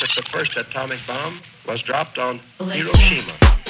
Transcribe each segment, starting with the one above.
that the first atomic bomb was dropped on Hiroshima.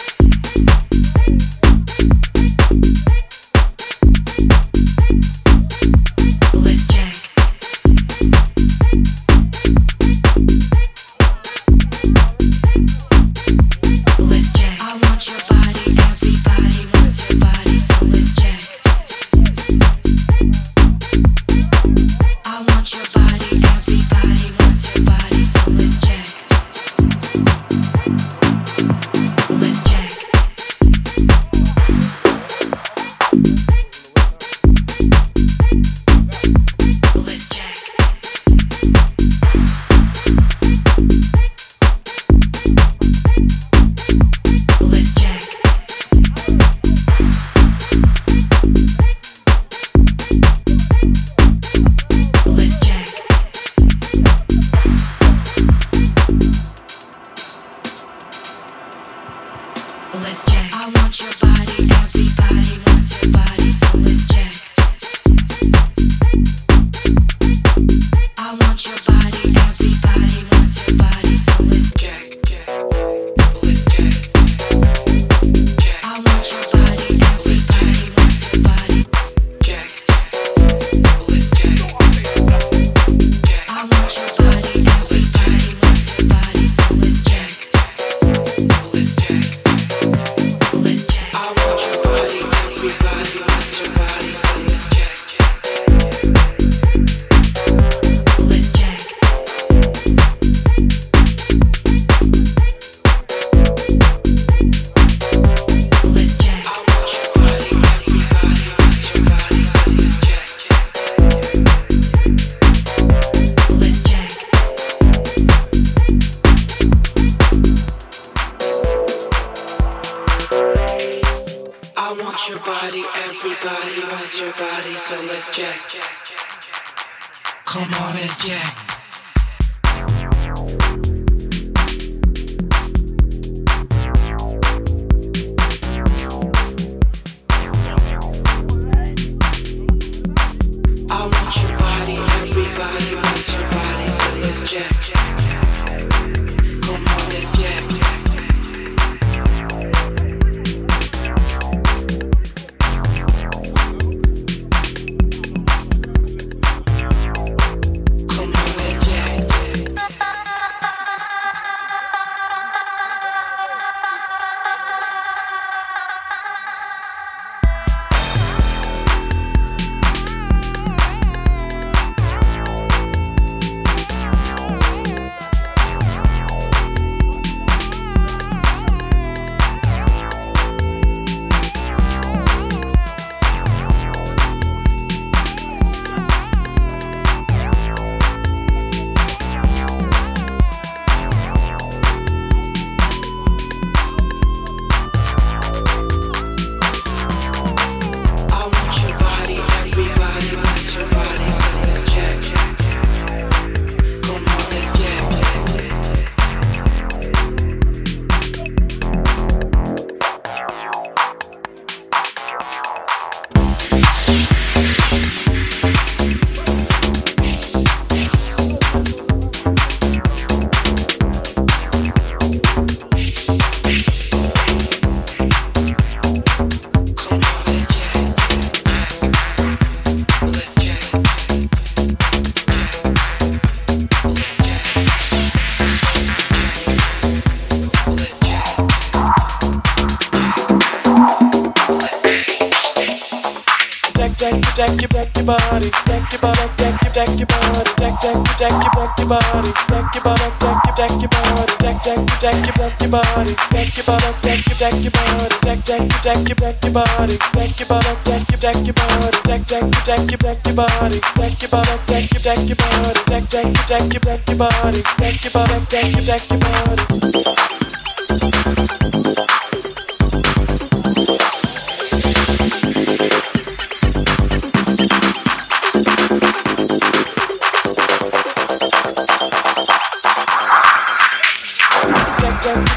deck your deck your body, deck deck your deck your deck your body, deck your body, deck your deck your body, deck deck your deck your deck your body, deck your body, deck your deck your body, deck deck your deck your deck your body, deck your body, deck your deck your body.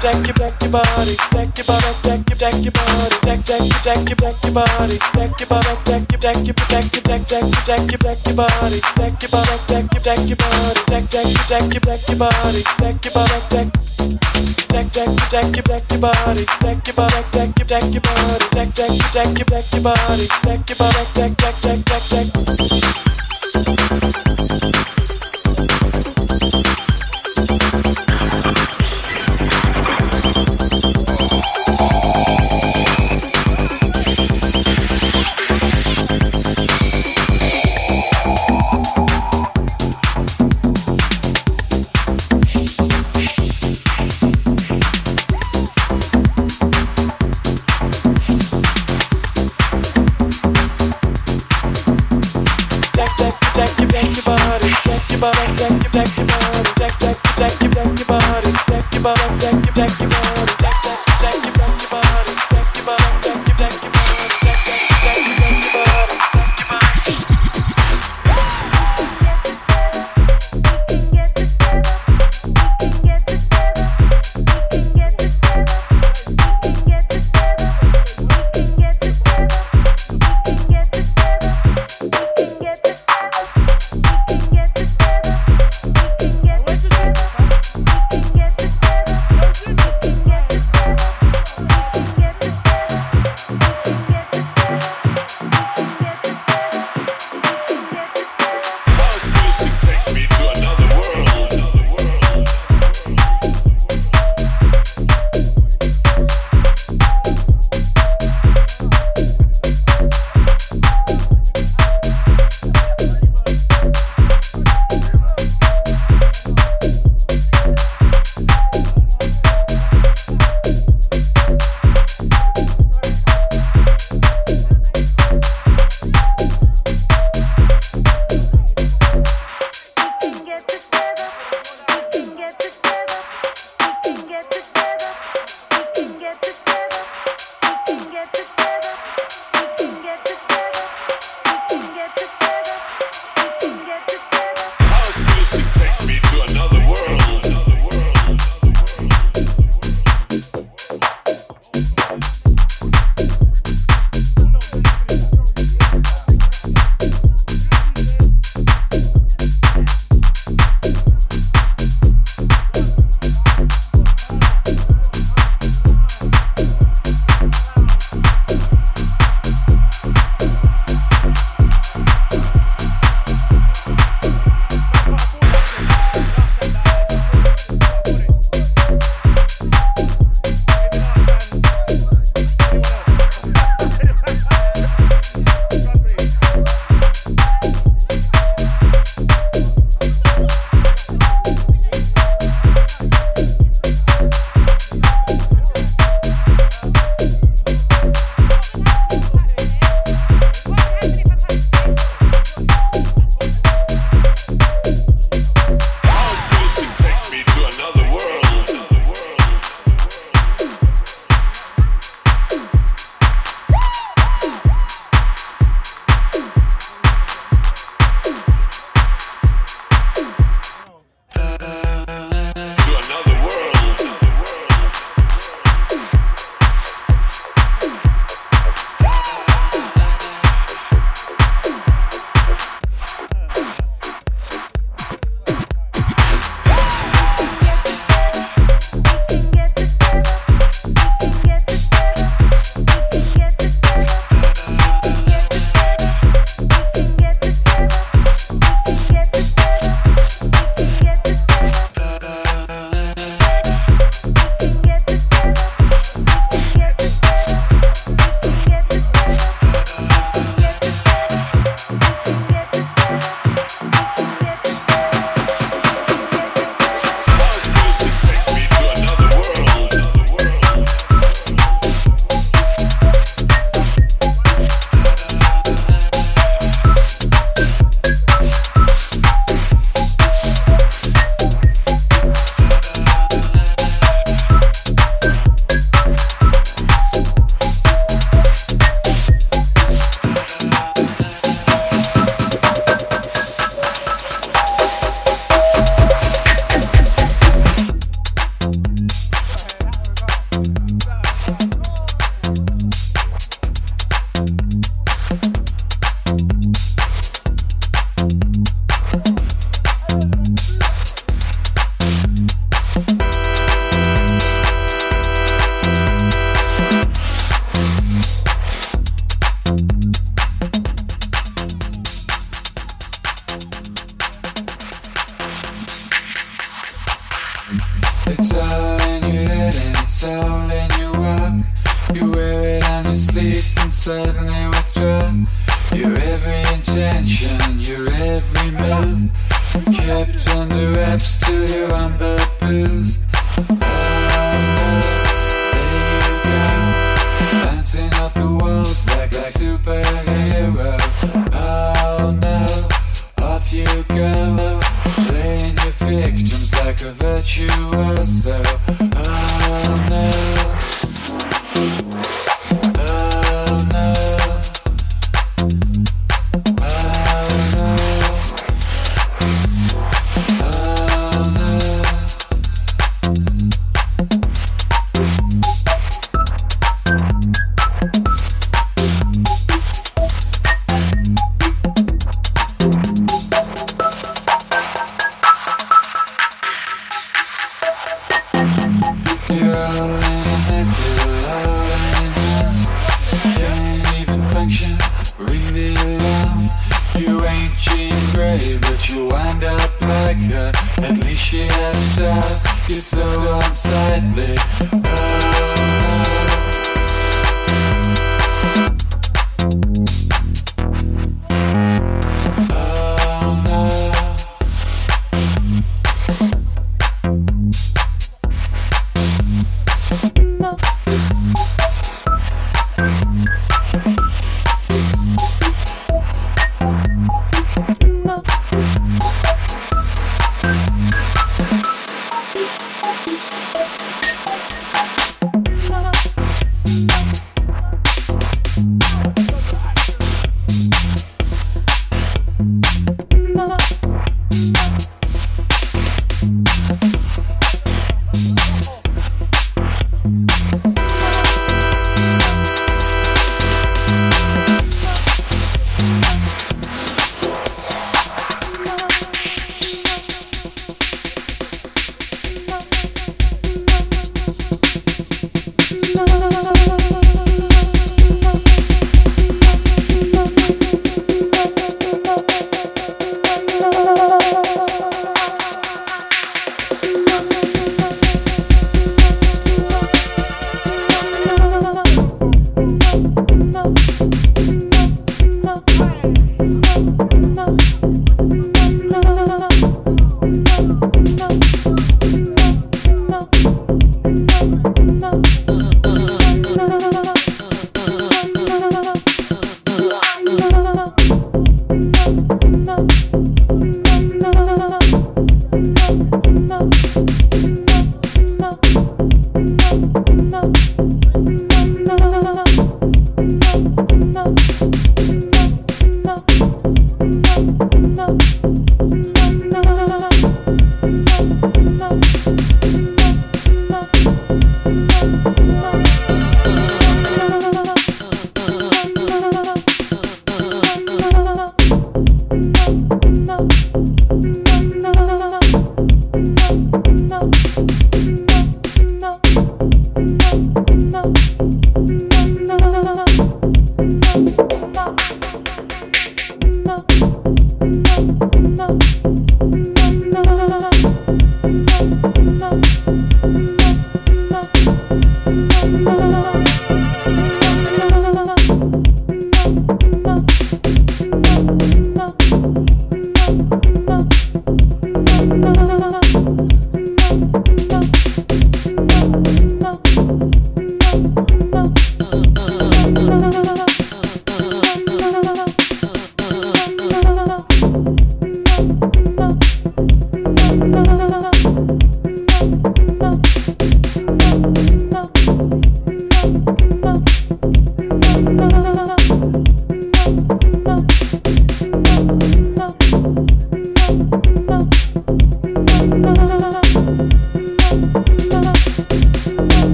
deck your deck your body deck your body, deck deck your deck your deck your body, deck your body, deck your deck your deck your deck deck your deck your deck your body, deck your body, deck your deck your body, deck deck your deck your deck your body, deck your body, deck deck deck your deck your deck your body, deck your body, deck your deck your body, deck deck your deck your deck your body, deck your body, deck deck deck deck deck.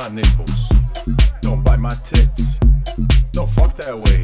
my nipples. Don't bite my tits. Don't fuck that way.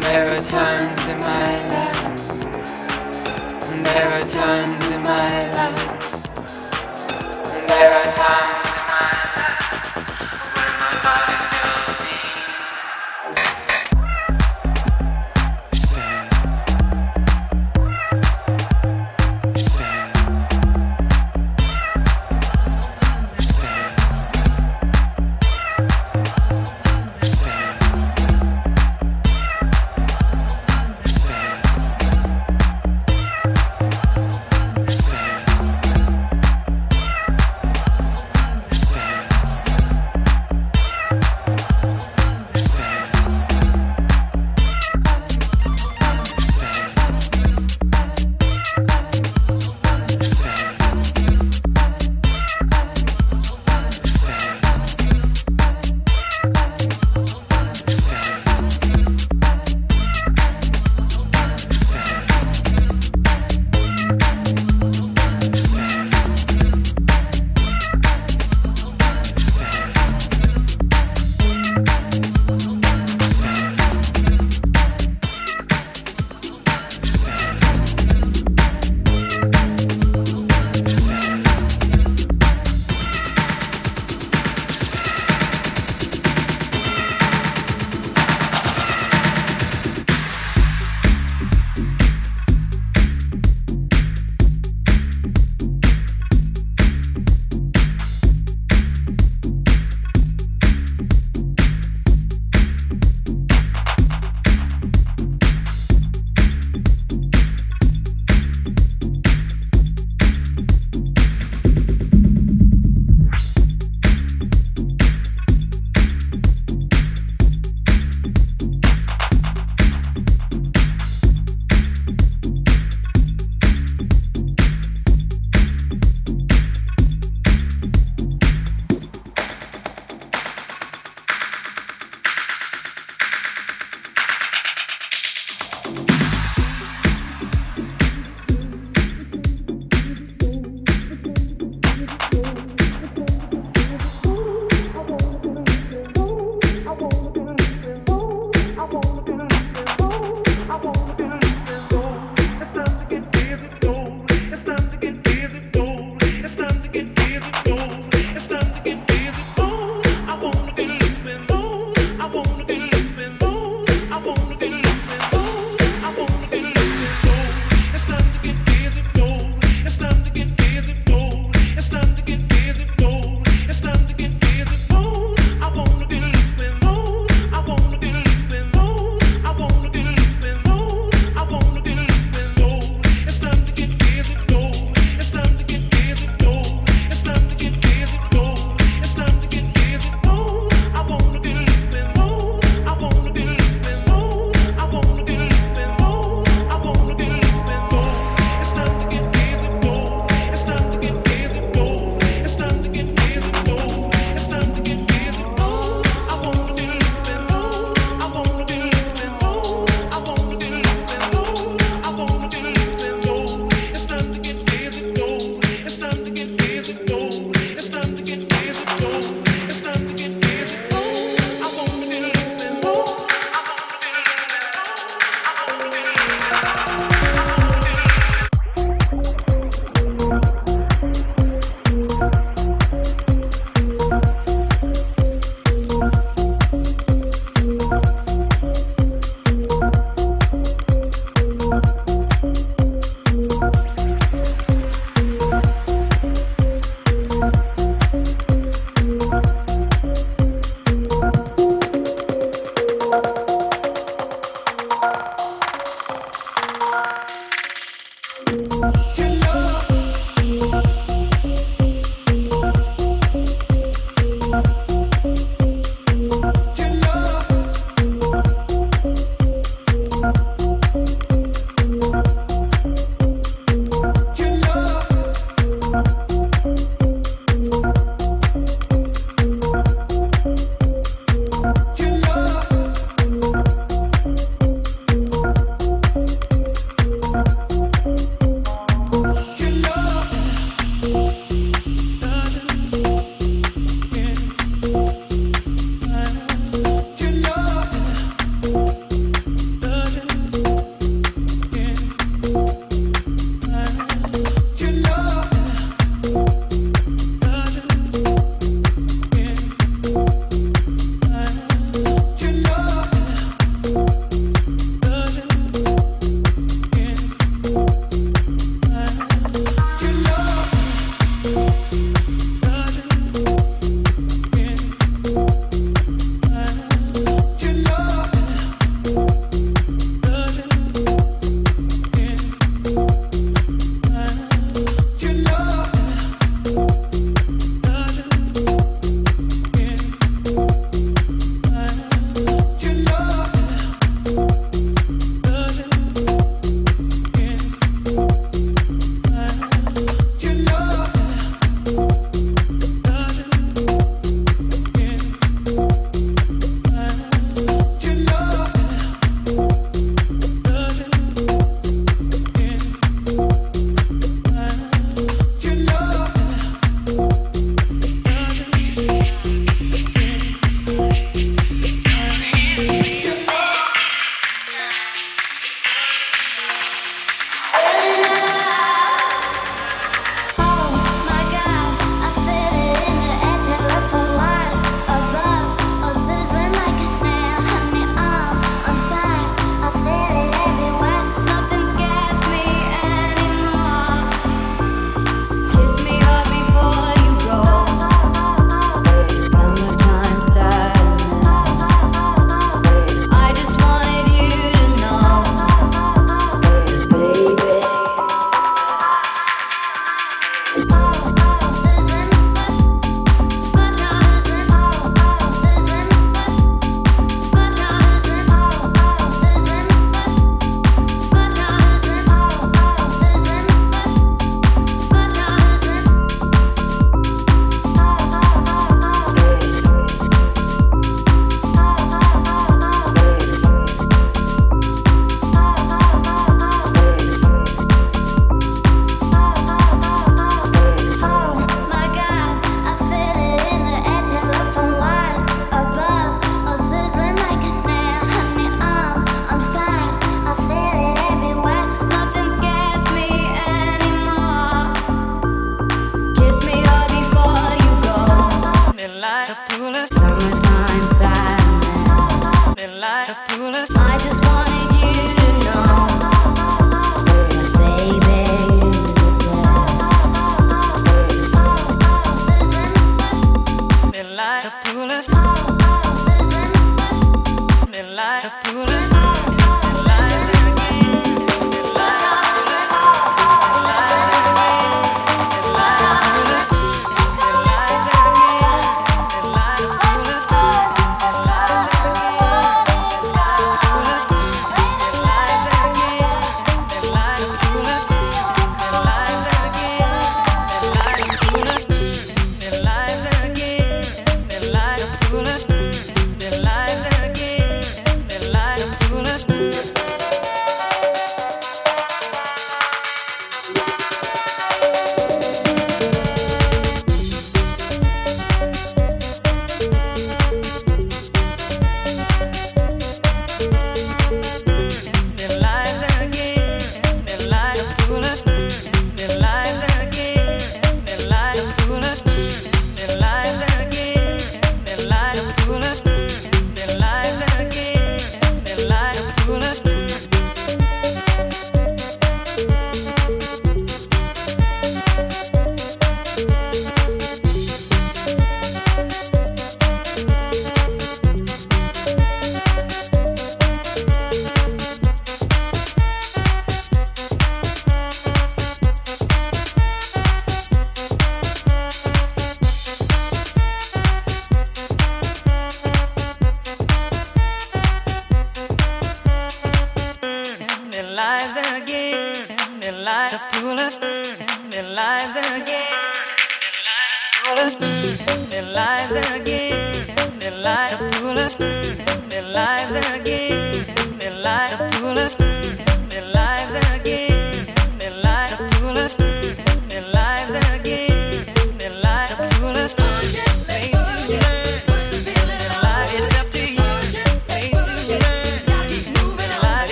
there are times in my life. There are times in my life. There are times.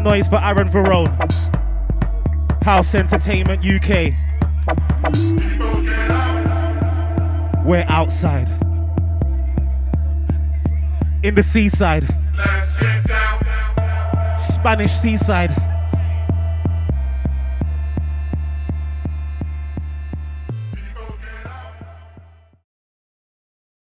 Some noise for Arun Verone. House Entertainment UK. We're outside. In the seaside. Spanish seaside.